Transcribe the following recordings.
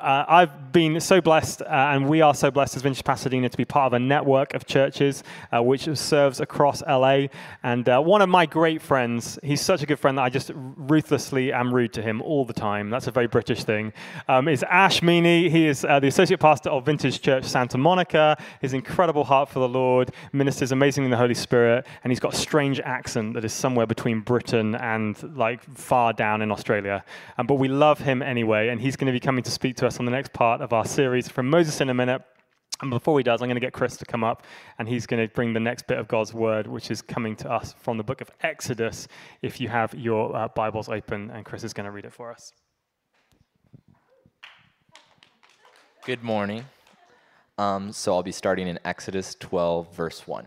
uh, I've been so blessed, uh, and we are so blessed as Vintage Pasadena to be part of a network of churches uh, which serves across LA. And uh, one of my great friends, he's such a good friend that I just ruthlessly am rude to him all the time. That's a very British thing. Um, is Ash Meany. He is uh, the associate pastor of Vintage Church Santa Monica. His incredible heart for the Lord, ministers amazingly in the Holy Spirit, and he's got a strange accent that is somewhere between Britain and like far down in Australia. Um, but we love him anyway, and he's going to be coming to speak to us on the next part of our series from Moses in a minute. And before he does, I'm going to get Chris to come up, and he's going to bring the next bit of God's word, which is coming to us from the book of Exodus. If you have your uh, Bibles open, and Chris is going to read it for us. Good morning. Um, so I'll be starting in Exodus 12, verse 1.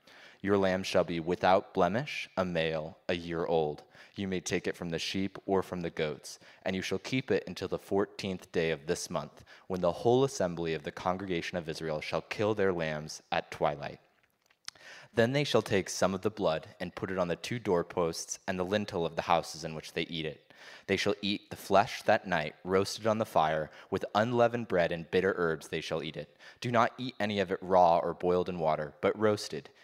Your lamb shall be without blemish, a male, a year old. You may take it from the sheep or from the goats, and you shall keep it until the fourteenth day of this month, when the whole assembly of the congregation of Israel shall kill their lambs at twilight. Then they shall take some of the blood and put it on the two doorposts and the lintel of the houses in which they eat it. They shall eat the flesh that night, roasted on the fire, with unleavened bread and bitter herbs they shall eat it. Do not eat any of it raw or boiled in water, but roasted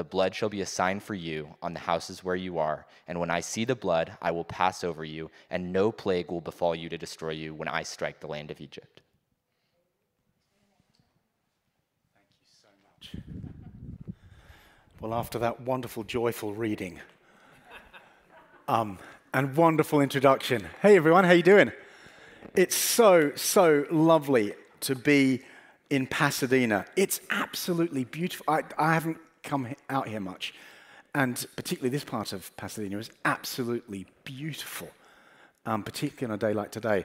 The blood shall be a sign for you on the houses where you are, and when I see the blood, I will pass over you, and no plague will befall you to destroy you when I strike the land of Egypt. Thank you so much. Well, after that wonderful, joyful reading um, and wonderful introduction, hey everyone, how you doing? It's so so lovely to be in Pasadena. It's absolutely beautiful. I, I haven't come out here much. And particularly this part of Pasadena is absolutely beautiful, um, particularly on a day like today.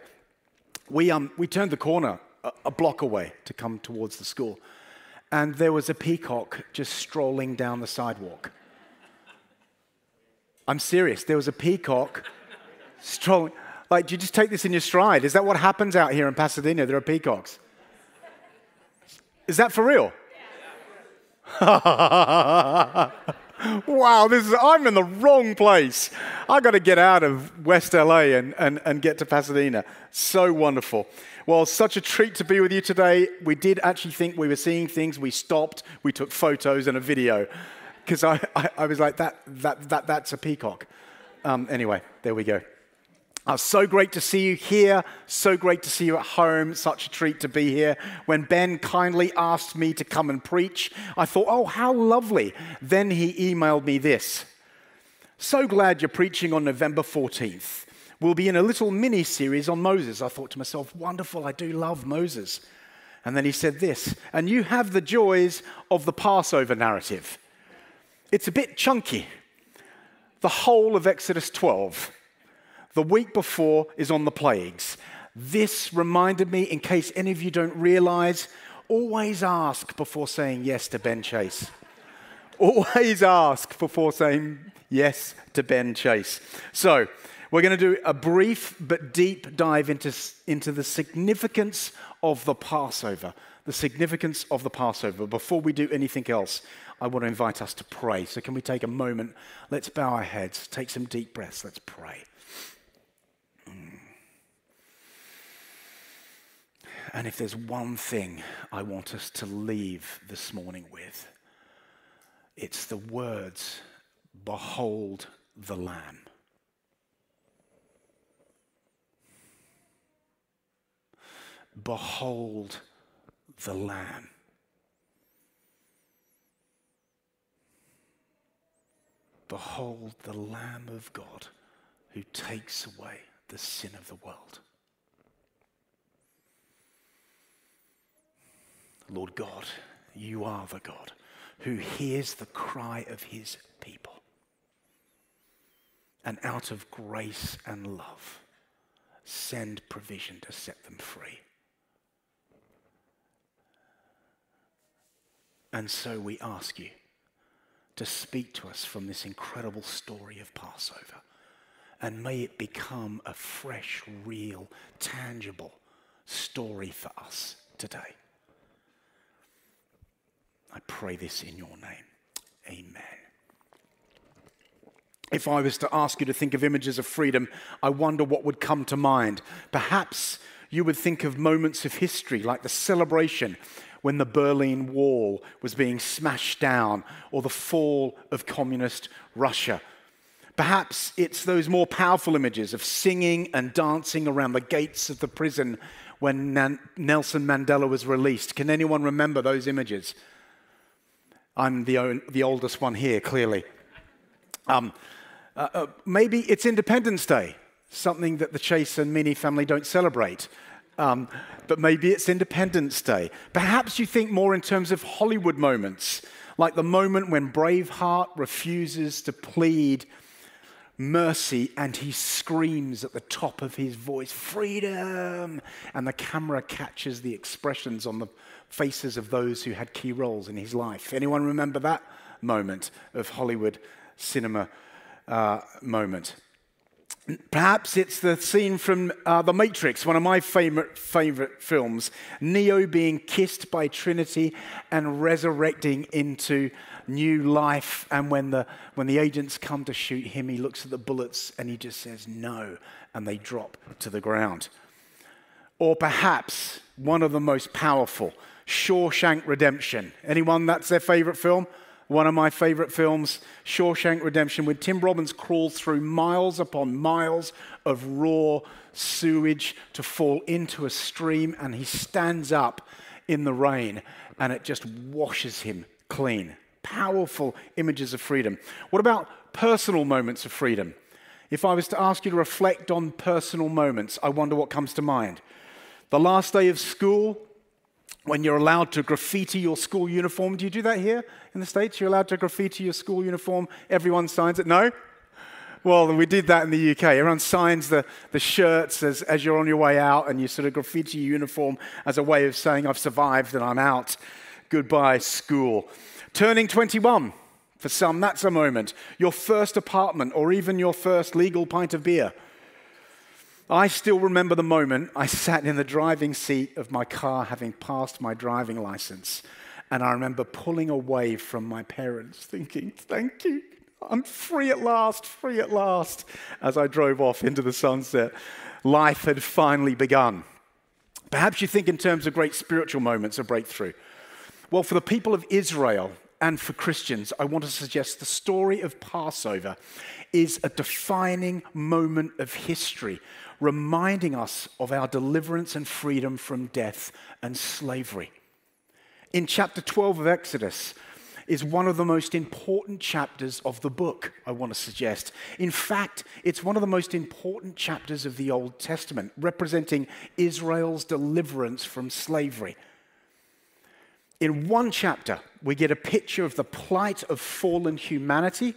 We, um, we turned the corner a, a block away to come towards the school, and there was a peacock just strolling down the sidewalk. I'm serious. There was a peacock strolling. Like, do you just take this in your stride? Is that what happens out here in Pasadena? There are peacocks. Is that for real? wow, this is, I'm in the wrong place. I got to get out of West LA and, and, and get to Pasadena. So wonderful. Well, such a treat to be with you today. We did actually think we were seeing things. We stopped, we took photos and a video because I, I, I, was like, that, that, that, that's a peacock. Um, anyway, there we go. Uh, so great to see you here. So great to see you at home. Such a treat to be here. When Ben kindly asked me to come and preach, I thought, oh, how lovely. Then he emailed me this So glad you're preaching on November 14th. We'll be in a little mini series on Moses. I thought to myself, wonderful, I do love Moses. And then he said this, and you have the joys of the Passover narrative. It's a bit chunky. The whole of Exodus 12 the week before is on the plagues. This reminded me, in case any of you don't realize, always ask before saying yes to Ben Chase. always ask before saying yes to Ben Chase. So, we're going to do a brief but deep dive into, into the significance of the Passover. The significance of the Passover. Before we do anything else, I want to invite us to pray. So, can we take a moment? Let's bow our heads, take some deep breaths. Let's pray. And if there's one thing I want us to leave this morning with, it's the words, Behold the Lamb. Behold the Lamb. Behold the Lamb of God who takes away the sin of the world. Lord God, you are the God who hears the cry of his people. And out of grace and love, send provision to set them free. And so we ask you to speak to us from this incredible story of Passover. And may it become a fresh, real, tangible story for us today. I pray this in your name. Amen. If I was to ask you to think of images of freedom, I wonder what would come to mind. Perhaps you would think of moments of history like the celebration when the Berlin Wall was being smashed down or the fall of communist Russia. Perhaps it's those more powerful images of singing and dancing around the gates of the prison when Nelson Mandela was released. Can anyone remember those images? I'm the, the oldest one here, clearly. Um, uh, uh, maybe it's Independence Day, something that the Chase and Meany family don't celebrate. Um, but maybe it's Independence Day. Perhaps you think more in terms of Hollywood moments, like the moment when Braveheart refuses to plead mercy and he screams at the top of his voice, Freedom! And the camera catches the expressions on the faces of those who had key roles in his life. Anyone remember that moment of Hollywood cinema uh, moment? Perhaps it's the scene from uh, The Matrix, one of my favorite, favorite films. Neo being kissed by Trinity and resurrecting into new life. And when the, when the agents come to shoot him, he looks at the bullets and he just says no, and they drop to the ground. Or perhaps one of the most powerful, Shawshank Redemption. Anyone that's their favorite film? One of my favorite films, Shawshank Redemption, when Tim Robbins crawls through miles upon miles of raw sewage to fall into a stream, and he stands up in the rain and it just washes him clean. Powerful images of freedom. What about personal moments of freedom? If I was to ask you to reflect on personal moments, I wonder what comes to mind. The last day of school, when you're allowed to graffiti your school uniform. Do you do that here in the States? You're allowed to graffiti your school uniform. Everyone signs it. No? Well, we did that in the UK. Everyone signs the, the shirts as, as you're on your way out, and you sort of graffiti your uniform as a way of saying, I've survived and I'm out. Goodbye, school. Turning 21. For some, that's a moment. Your first apartment, or even your first legal pint of beer. I still remember the moment I sat in the driving seat of my car having passed my driving license. And I remember pulling away from my parents, thinking, Thank you. I'm free at last, free at last, as I drove off into the sunset. Life had finally begun. Perhaps you think in terms of great spiritual moments of breakthrough. Well, for the people of Israel and for Christians, I want to suggest the story of Passover is a defining moment of history reminding us of our deliverance and freedom from death and slavery. In chapter 12 of Exodus, is one of the most important chapters of the book, I want to suggest. In fact, it's one of the most important chapters of the Old Testament, representing Israel's deliverance from slavery. In one chapter, we get a picture of the plight of fallen humanity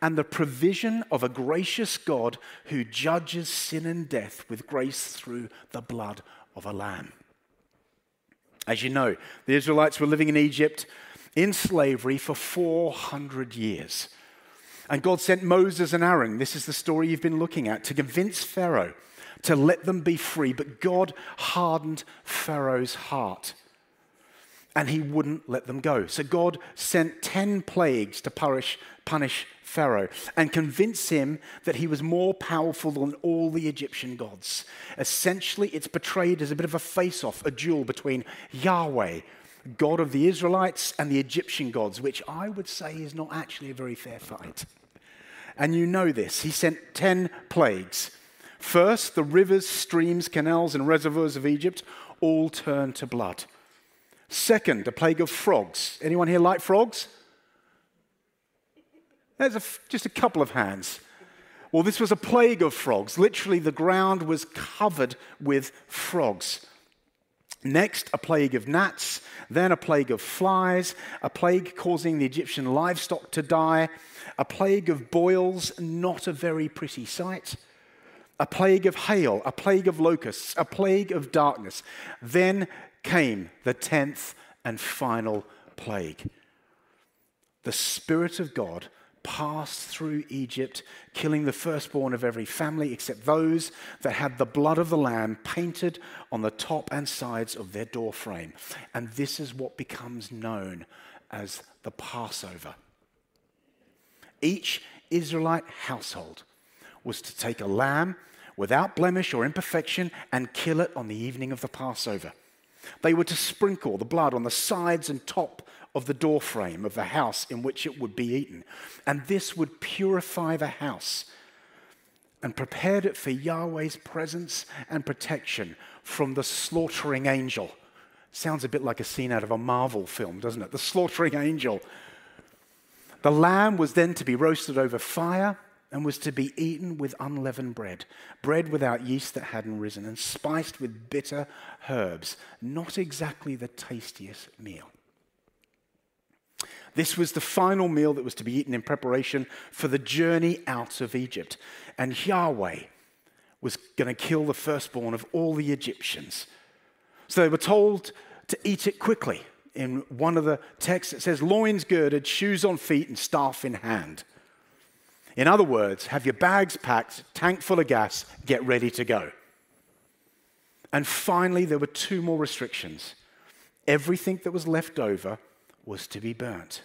and the provision of a gracious God who judges sin and death with grace through the blood of a lamb. As you know, the Israelites were living in Egypt in slavery for 400 years. And God sent Moses and Aaron, this is the story you've been looking at, to convince Pharaoh to let them be free. But God hardened Pharaoh's heart and he wouldn't let them go. So God sent 10 plagues to punish, punish Pharaoh and convince him that he was more powerful than all the Egyptian gods. Essentially, it's portrayed as a bit of a face off, a duel between Yahweh, God of the Israelites, and the Egyptian gods, which I would say is not actually a very fair fight. And you know this. He sent 10 plagues. First, the rivers, streams, canals, and reservoirs of Egypt all turned to blood. Second, a plague of frogs. Anyone here like frogs? There's just a couple of hands. Well, this was a plague of frogs. Literally, the ground was covered with frogs. Next, a plague of gnats, then a plague of flies, a plague causing the Egyptian livestock to die, a plague of boils, not a very pretty sight, a plague of hail, a plague of locusts, a plague of darkness. Then came the tenth and final plague. The Spirit of God passed through Egypt, killing the firstborn of every family except those that had the blood of the lamb painted on the top and sides of their doorframe. And this is what becomes known as the Passover. Each Israelite household was to take a lamb without blemish or imperfection and kill it on the evening of the Passover. They were to sprinkle the blood on the sides and top of the doorframe of the house in which it would be eaten. And this would purify the house and prepared it for Yahweh's presence and protection from the slaughtering angel. Sounds a bit like a scene out of a Marvel film, doesn't it? The slaughtering angel. The lamb was then to be roasted over fire and was to be eaten with unleavened bread, bread without yeast that hadn't risen, and spiced with bitter herbs. Not exactly the tastiest meal. This was the final meal that was to be eaten in preparation for the journey out of Egypt. And Yahweh was going to kill the firstborn of all the Egyptians. So they were told to eat it quickly. In one of the texts, it says, loins girded, shoes on feet, and staff in hand. In other words, have your bags packed, tank full of gas, get ready to go. And finally, there were two more restrictions. Everything that was left over was to be burnt.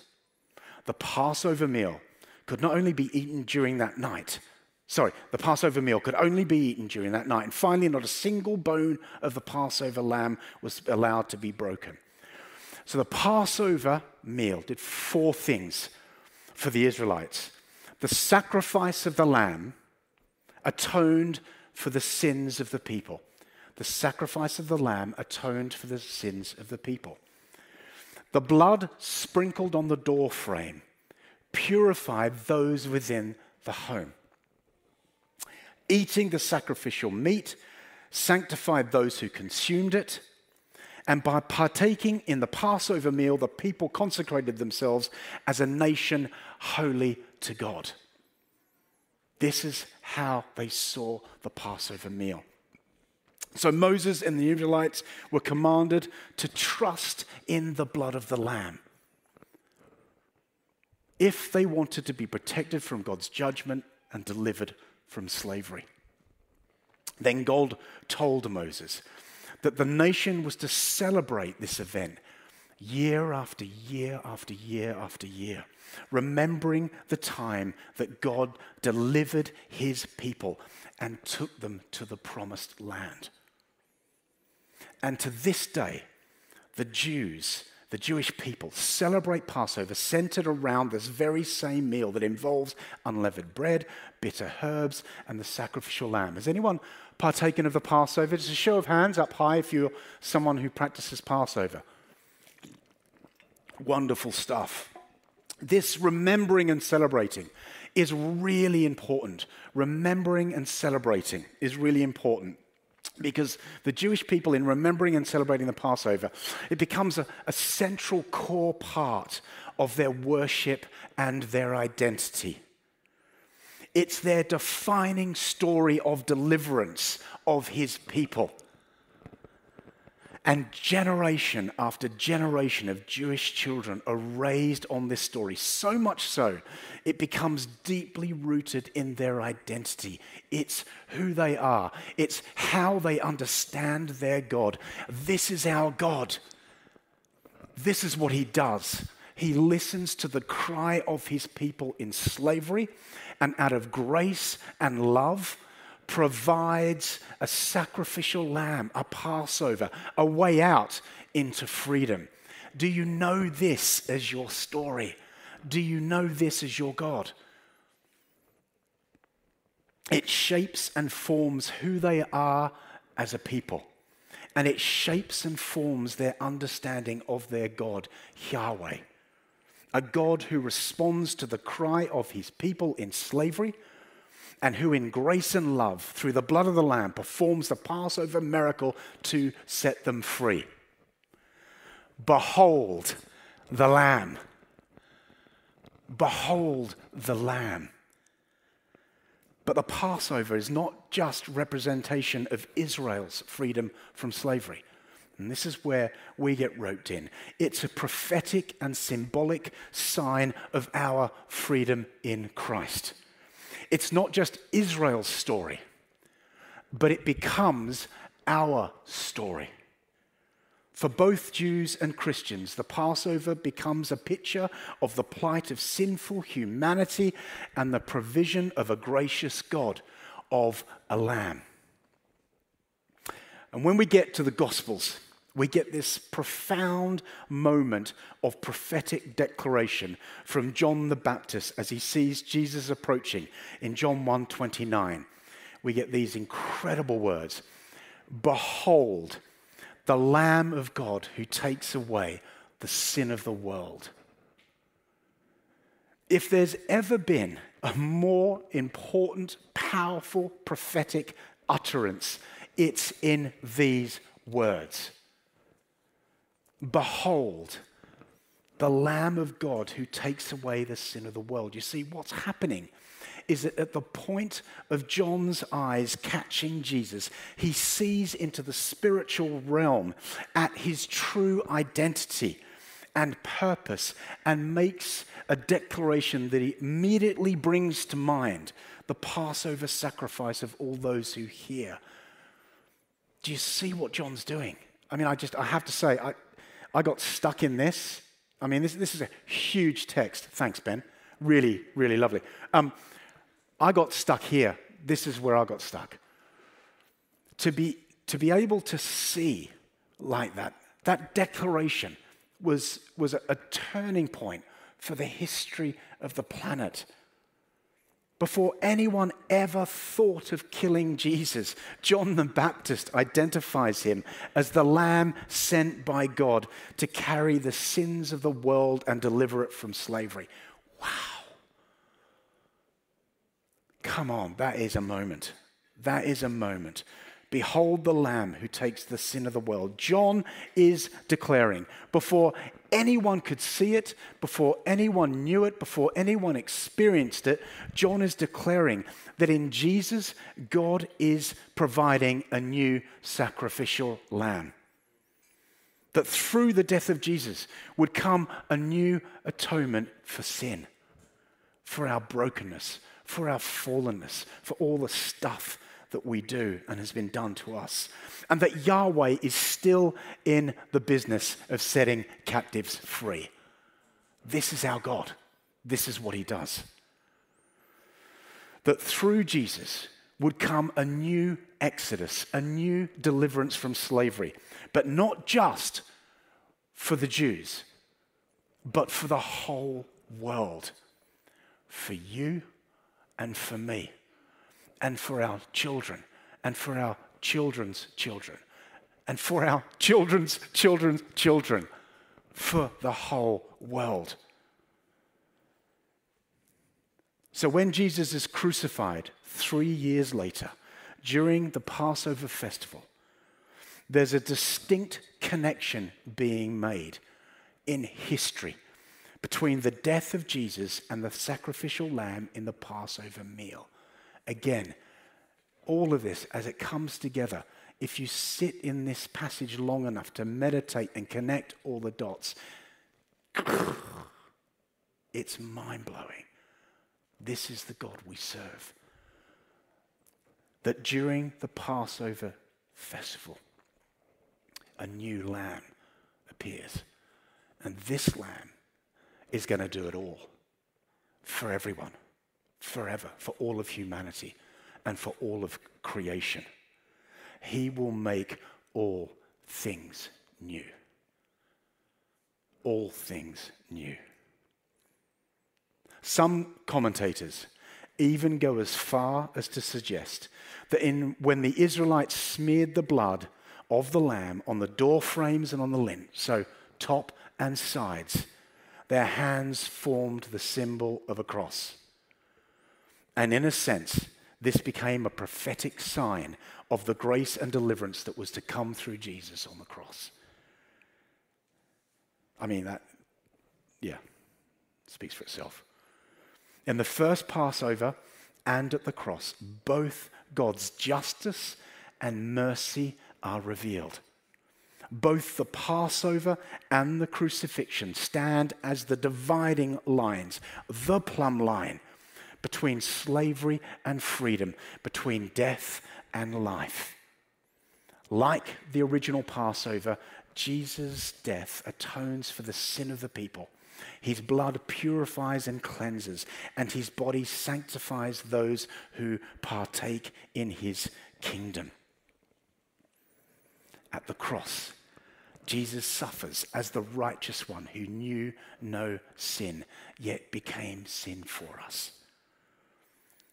The Passover meal could not only be eaten during that night, sorry, the Passover meal could only be eaten during that night. And finally, not a single bone of the Passover lamb was allowed to be broken. So the Passover meal did four things for the Israelites. The sacrifice of the lamb atoned for the sins of the people. The sacrifice of the lamb atoned for the sins of the people. The blood sprinkled on the door frame purified those within the home. Eating the sacrificial meat sanctified those who consumed it. And by partaking in the Passover meal, the people consecrated themselves as a nation holy to God. This is how they saw the Passover meal. So Moses and the Israelites were commanded to trust in the blood of the Lamb. If they wanted to be protected from God's judgment and delivered from slavery. Then God told Moses that the nation was to celebrate this event year after year after year after year, remembering the time that God delivered his people and took them to the promised land. And to this day, the Jews, the Jewish people, celebrate Passover centered around this very same meal that involves unleavened bread, bitter herbs, and the sacrificial lamb. Has anyone partaken of the Passover? Just a show of hands up high if you're someone who practices Passover. Wonderful stuff. This remembering and celebrating is really important. Remembering and celebrating is really important because the Jewish people, in remembering and celebrating the Passover, it becomes a, a, central core part of their worship and their identity. It's their defining story of deliverance of his people. And generation after generation of Jewish children are raised on this story, so much so it becomes deeply rooted in their identity. It's who they are, it's how they understand their God. This is our God. This is what He does. He listens to the cry of His people in slavery, and out of grace and love, provides a sacrificial lamb, a Passover, a way out into freedom. Do you know this as your story? Do you know this as your God? It shapes and forms who they are as a people. And it shapes and forms their understanding of their God, Yahweh. a God who responds to the cry of his people in slavery and who, in grace and love, through the blood of the Lamb, performs the Passover miracle to set them free. Behold the Lamb. Behold the Lamb. But the Passover is not just representation of Israel's freedom from slavery. And this is where we get roped in. It's a prophetic and symbolic sign of our freedom in Christ. It's not just Israel's story, but it becomes our story. For both Jews and Christians, the Passover becomes a picture of the plight of sinful humanity and the provision of a gracious God, of a lamb. And when we get to the Gospels, we get this profound moment of prophetic declaration from John the Baptist as he sees Jesus approaching in John 1:29. We get these incredible words. Behold, the lamb of God who takes away the sin of the world. If there's ever been a more important, powerful prophetic utterance, it's in these words. Behold, the Lamb of God who takes away the sin of the world. You see, what's happening is that at the point of John's eyes catching Jesus, he sees into the spiritual realm at his true identity and purpose and makes a declaration that he immediately brings to mind the Passover sacrifice of all those who hear. Do you see what John's doing? I mean, I just, I have to say, I, I got stuck in this. I mean, this, this is a huge text. Thanks, Ben. Really, really lovely. Um, I got stuck here. This is where I got stuck. To be, to be able to see like that, that declaration was, was a, a turning point for the history of the planet before anyone ever thought of killing Jesus, John the Baptist identifies him as the Lamb sent by God to carry the sins of the world and deliver it from slavery. Wow. Come on, that is a moment. That is a moment. Behold the Lamb who takes the sin of the world. John is declaring before anyone could see it, before anyone knew it, before anyone experienced it, John is declaring that in Jesus, God is providing a new sacrificial lamb. That through the death of Jesus would come a new atonement for sin, for our brokenness, for our fallenness, for all the stuff that we do and has been done to us. And that Yahweh is still in the business of setting captives free. This is our God. This is what he does. That through Jesus would come a new exodus, a new deliverance from slavery, but not just for the Jews, but for the whole world, for you and for me and for our children and for our children's children and for our children's children's children, for the whole world. So when Jesus is crucified three years later, during the Passover festival, there's a distinct connection being made in history between the death of Jesus and the sacrificial lamb in the Passover meal. Again, all of this as it comes together, if you sit in this passage long enough to meditate and connect all the dots, it's mind blowing. This is the God we serve. That during the Passover festival, a new lamb appears. And this lamb is going to do it all for everyone forever for all of humanity and for all of creation. He will make all things new. All things new. Some commentators even go as far as to suggest that in, when the Israelites smeared the blood of the lamb on the door frames and on the lint, so top and sides, their hands formed the symbol of a cross. And in a sense, this became a prophetic sign of the grace and deliverance that was to come through Jesus on the cross. I mean, that, yeah, speaks for itself. In the first Passover and at the cross, both God's justice and mercy are revealed. Both the Passover and the crucifixion stand as the dividing lines, the plumb line between slavery and freedom, between death and life. Like the original Passover, Jesus' death atones for the sin of the people. His blood purifies and cleanses, and his body sanctifies those who partake in his kingdom. At the cross, Jesus suffers as the righteous one who knew no sin, yet became sin for us.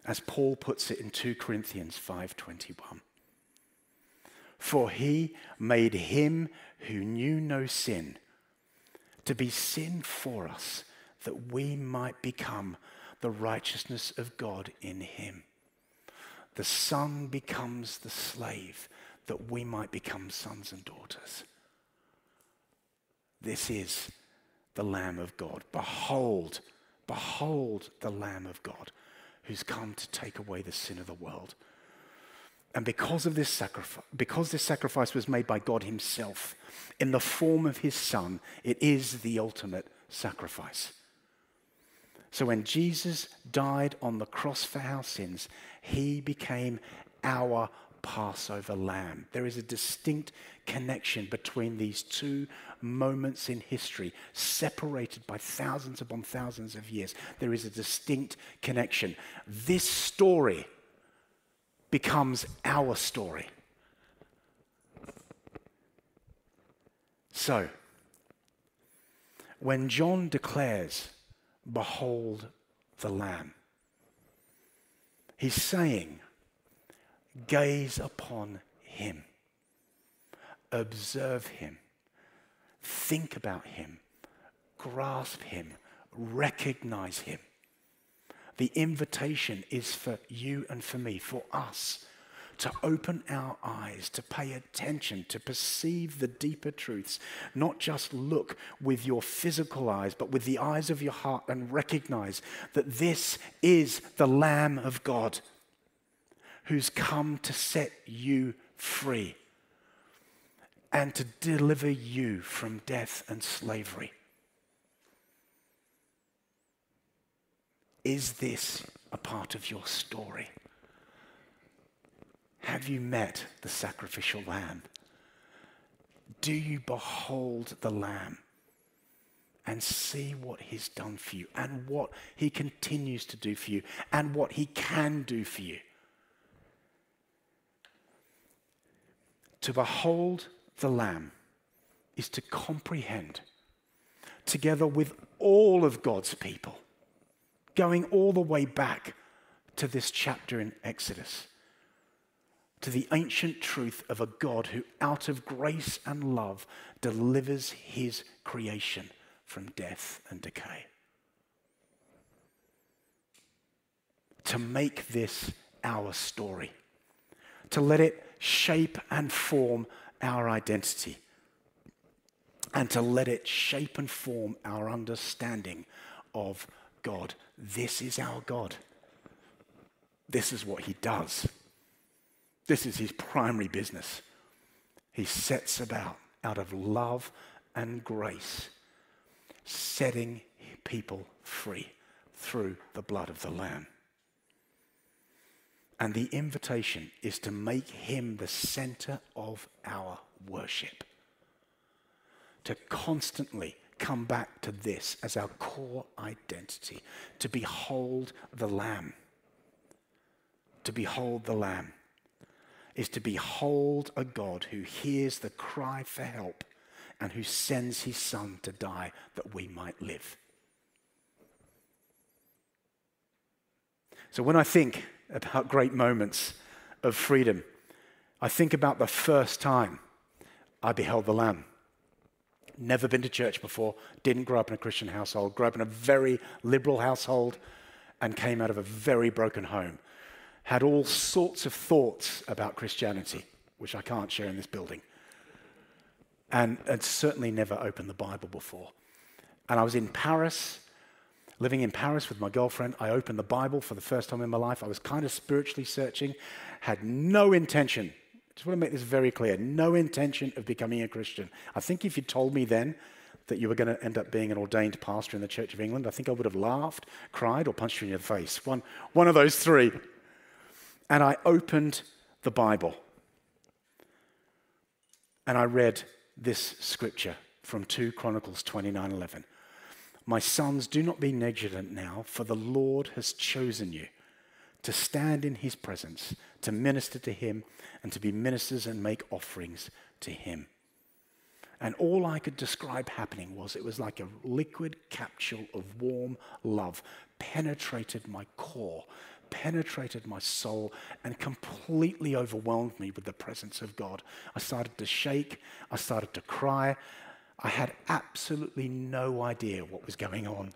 As Paul puts it in 2 Corinthians 5:21. For he made him who knew no sin to be sin for us that we might become the righteousness of God in him. The son becomes the slave that we might become sons and daughters. This is the Lamb of God. Behold, behold the Lamb of God who's come to take away the sin of the world. And because of this sacrifice, because this sacrifice was made by God Himself in the form of His Son, it is the ultimate sacrifice. So when Jesus died on the cross for our sins, He became our Passover lamb. There is a distinct connection between these two moments in history, separated by thousands upon thousands of years. There is a distinct connection. This story becomes our story. So, when John declares, Behold the Lamb, he's saying, Gaze upon him, observe him, think about him, grasp him, recognize him. The invitation is for you and for me, for us, to open our eyes, to pay attention, to perceive the deeper truths, not just look with your physical eyes, but with the eyes of your heart and recognize that this is the Lamb of God who's come to set you free and to deliver you from death and slavery. Is this a part of your story? Have you met the sacrificial lamb? Do you behold the lamb and see what he's done for you and what he continues to do for you and what he can do for you? To behold the lamb is to comprehend, together with all of God's people, going all the way back to this chapter in Exodus, to the ancient truth of a God who, out of grace and love, delivers his creation from death and decay. To make this our story, to let it shape and form our identity, and to let it shape and form our understanding of God. This is our God. This is what he does. This is his primary business. He sets about, out of love and grace, setting people free through the blood of the Lamb. And the invitation is to make him the center of our worship. To constantly come back to this as our core identity, to behold the Lamb. To behold the Lamb is to behold a God who hears the cry for help and who sends his Son to die that we might live. So when I think about great moments of freedom, I think about the first time I beheld the Lamb never been to church before, didn't grow up in a Christian household, grew up in a very liberal household, and came out of a very broken home. Had all sorts of thoughts about Christianity, which I can't share in this building, and had certainly never opened the Bible before. And I was in Paris, living in Paris with my girlfriend. I opened the Bible for the first time in my life. I was kind of spiritually searching, had no intention just want to make this very clear no intention of becoming a Christian. I think if you told me then that you were going to end up being an ordained pastor in the Church of England, I think I would have laughed, cried, or punched you in the face. One, one of those three. And I opened the Bible and I read this scripture from 2 Chronicles 29 11. My sons, do not be negligent now, for the Lord has chosen you to stand in his presence, to minister to him, and to be ministers and make offerings to him. And all I could describe happening was it was like a liquid capsule of warm love penetrated my core, penetrated my soul, and completely overwhelmed me with the presence of God. I started to shake, I started to cry. I had absolutely no idea what was going on.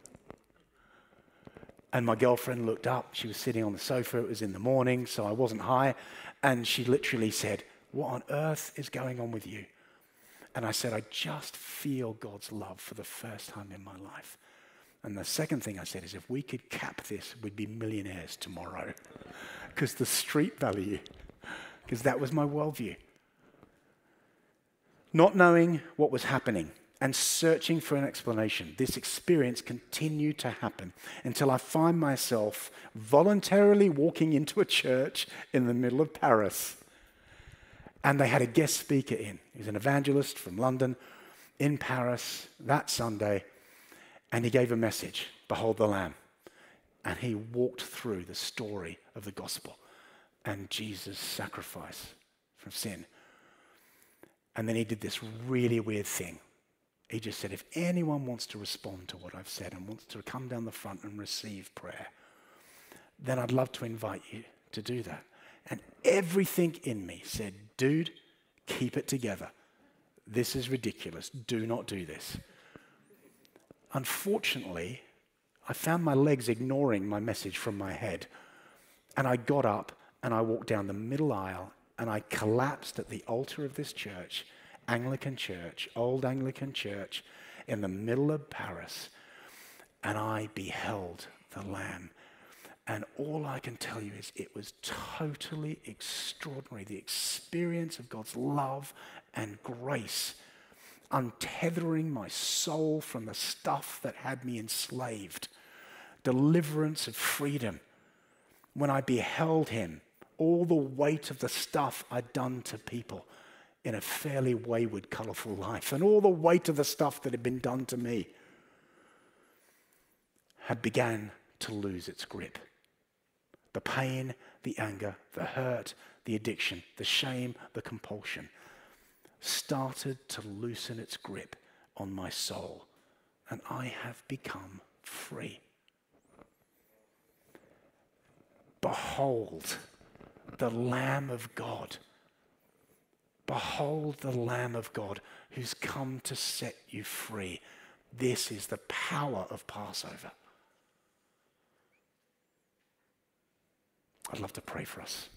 And my girlfriend looked up. She was sitting on the sofa. It was in the morning, so I wasn't high. And she literally said, What on earth is going on with you? And I said, I just feel God's love for the first time in my life. And the second thing I said is, if we could cap this, we'd be millionaires tomorrow. Because the street value, because that was my worldview. Not knowing what was happening, and searching for an explanation. This experience continued to happen until I find myself voluntarily walking into a church in the middle of Paris. And they had a guest speaker in. He was an evangelist from London in Paris that Sunday. And he gave a message Behold the Lamb. And he walked through the story of the gospel and Jesus' sacrifice from sin. And then he did this really weird thing he just said, if anyone wants to respond to what I've said and wants to come down the front and receive prayer, then I'd love to invite you to do that. And everything in me said, dude, keep it together. This is ridiculous. Do not do this. Unfortunately, I found my legs ignoring my message from my head. And I got up and I walked down the middle aisle and I collapsed at the altar of this church Anglican church, old Anglican church, in the middle of Paris, and I beheld the Lamb. And all I can tell you is it was totally extraordinary. The experience of God's love and grace, untethering my soul from the stuff that had me enslaved, deliverance of freedom. When I beheld Him, all the weight of the stuff I'd done to people in a fairly wayward, colorful life. And all the weight of the stuff that had been done to me had began to lose its grip. The pain, the anger, the hurt, the addiction, the shame, the compulsion started to loosen its grip on my soul. And I have become free. Behold the Lamb of God Behold the Lamb of God who's come to set you free. This is the power of Passover. I'd love to pray for us.